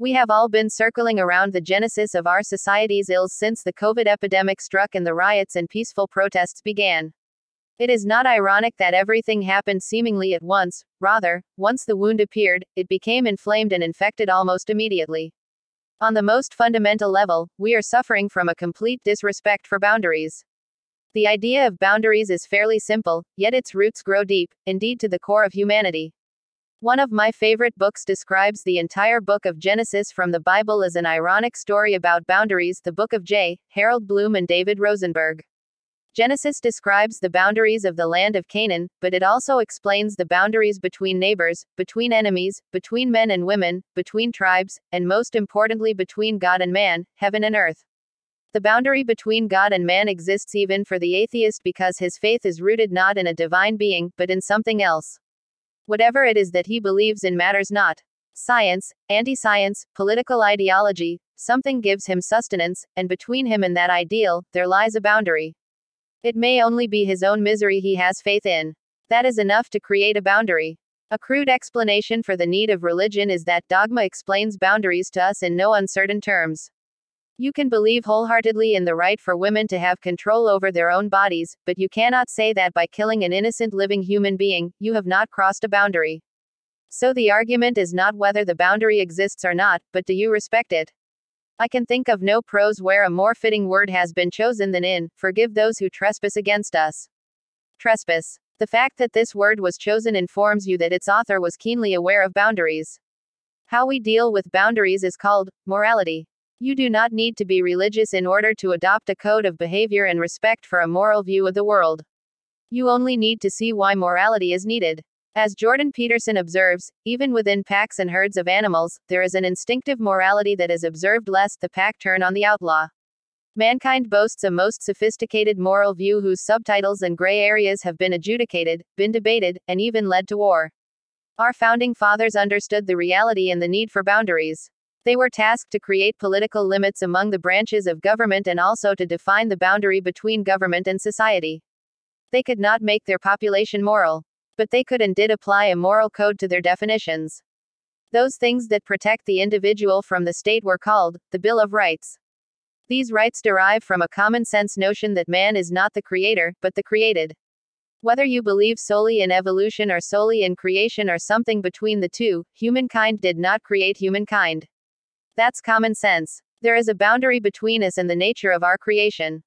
We have all been circling around the genesis of our society's ills since the COVID epidemic struck and the riots and peaceful protests began. It is not ironic that everything happened seemingly at once, rather, once the wound appeared, it became inflamed and infected almost immediately. On the most fundamental level, we are suffering from a complete disrespect for boundaries. The idea of boundaries is fairly simple, yet its roots grow deep, indeed to the core of humanity. One of my favorite books describes the entire book of Genesis from the Bible as an ironic story about boundaries, the Book of J. Harold Bloom and David Rosenberg. Genesis describes the boundaries of the land of Canaan, but it also explains the boundaries between neighbors, between enemies, between men and women, between tribes, and most importantly between God and man, heaven and earth. The boundary between God and man exists even for the atheist because his faith is rooted not in a divine being, but in something else. Whatever it is that he believes in matters not. Science, anti science, political ideology, something gives him sustenance, and between him and that ideal, there lies a boundary. It may only be his own misery he has faith in. That is enough to create a boundary. A crude explanation for the need of religion is that dogma explains boundaries to us in no uncertain terms. You can believe wholeheartedly in the right for women to have control over their own bodies, but you cannot say that by killing an innocent living human being, you have not crossed a boundary. So the argument is not whether the boundary exists or not, but do you respect it? I can think of no prose where a more fitting word has been chosen than in, forgive those who trespass against us. Trespass. The fact that this word was chosen informs you that its author was keenly aware of boundaries. How we deal with boundaries is called morality. You do not need to be religious in order to adopt a code of behavior and respect for a moral view of the world. You only need to see why morality is needed. As Jordan Peterson observes, even within packs and herds of animals, there is an instinctive morality that is observed lest the pack turn on the outlaw. Mankind boasts a most sophisticated moral view whose subtitles and gray areas have been adjudicated, been debated, and even led to war. Our founding fathers understood the reality and the need for boundaries. They were tasked to create political limits among the branches of government and also to define the boundary between government and society. They could not make their population moral, but they could and did apply a moral code to their definitions. Those things that protect the individual from the state were called the Bill of Rights. These rights derive from a common sense notion that man is not the creator, but the created. Whether you believe solely in evolution or solely in creation or something between the two, humankind did not create humankind. That's common sense. There is a boundary between us and the nature of our creation.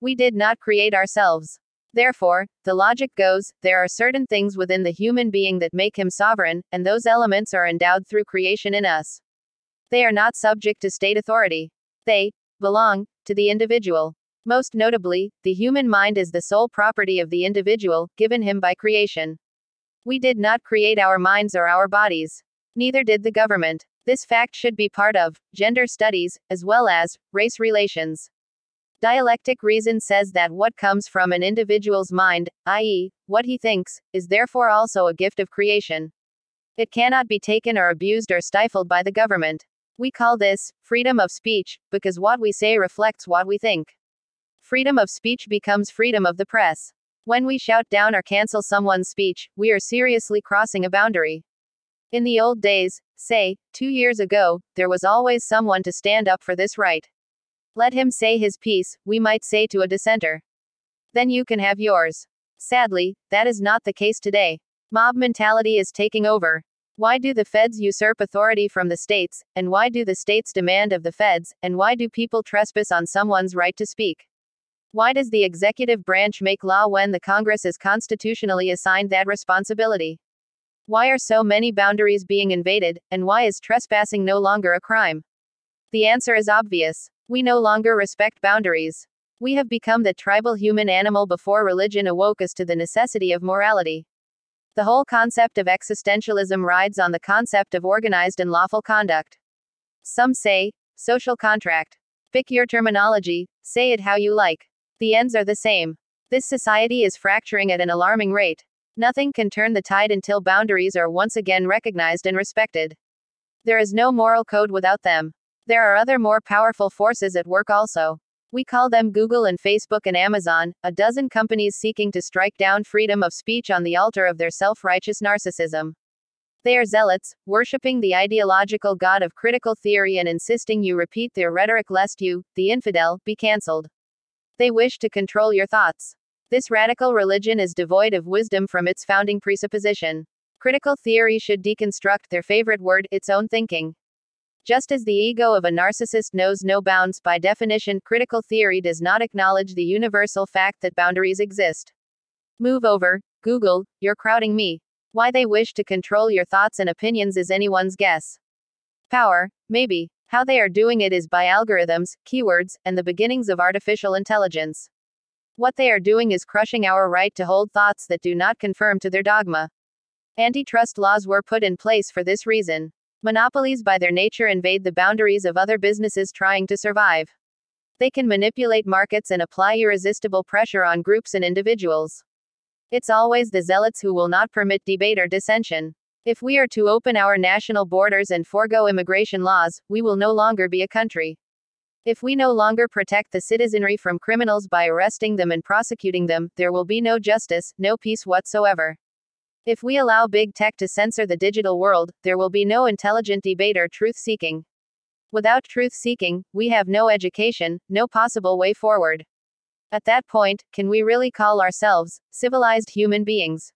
We did not create ourselves. Therefore, the logic goes, there are certain things within the human being that make him sovereign, and those elements are endowed through creation in us. They are not subject to state authority. They belong to the individual. Most notably, the human mind is the sole property of the individual, given him by creation. We did not create our minds or our bodies. Neither did the government. This fact should be part of gender studies, as well as race relations. Dialectic reason says that what comes from an individual's mind, i.e., what he thinks, is therefore also a gift of creation. It cannot be taken or abused or stifled by the government. We call this freedom of speech, because what we say reflects what we think. Freedom of speech becomes freedom of the press. When we shout down or cancel someone's speech, we are seriously crossing a boundary. In the old days, say, two years ago, there was always someone to stand up for this right. Let him say his piece, we might say to a dissenter. Then you can have yours. Sadly, that is not the case today. Mob mentality is taking over. Why do the feds usurp authority from the states, and why do the states demand of the feds, and why do people trespass on someone's right to speak? Why does the executive branch make law when the Congress is constitutionally assigned that responsibility? Why are so many boundaries being invaded, and why is trespassing no longer a crime? The answer is obvious. We no longer respect boundaries. We have become the tribal human animal before religion awoke us to the necessity of morality. The whole concept of existentialism rides on the concept of organized and lawful conduct. Some say, social contract. Pick your terminology, say it how you like. The ends are the same. This society is fracturing at an alarming rate. Nothing can turn the tide until boundaries are once again recognized and respected. There is no moral code without them. There are other more powerful forces at work also. We call them Google and Facebook and Amazon, a dozen companies seeking to strike down freedom of speech on the altar of their self righteous narcissism. They are zealots, worshipping the ideological god of critical theory and insisting you repeat their rhetoric lest you, the infidel, be cancelled. They wish to control your thoughts. This radical religion is devoid of wisdom from its founding presupposition. Critical theory should deconstruct their favorite word, its own thinking. Just as the ego of a narcissist knows no bounds by definition, critical theory does not acknowledge the universal fact that boundaries exist. Move over, Google, you're crowding me. Why they wish to control your thoughts and opinions is anyone's guess. Power, maybe. How they are doing it is by algorithms, keywords, and the beginnings of artificial intelligence. What they are doing is crushing our right to hold thoughts that do not conform to their dogma. Antitrust laws were put in place for this reason. Monopolies by their nature invade the boundaries of other businesses trying to survive. They can manipulate markets and apply irresistible pressure on groups and individuals. It's always the zealots who will not permit debate or dissension. If we are to open our national borders and forego immigration laws, we will no longer be a country. If we no longer protect the citizenry from criminals by arresting them and prosecuting them, there will be no justice, no peace whatsoever. If we allow big tech to censor the digital world, there will be no intelligent debate or truth seeking. Without truth seeking, we have no education, no possible way forward. At that point, can we really call ourselves civilized human beings?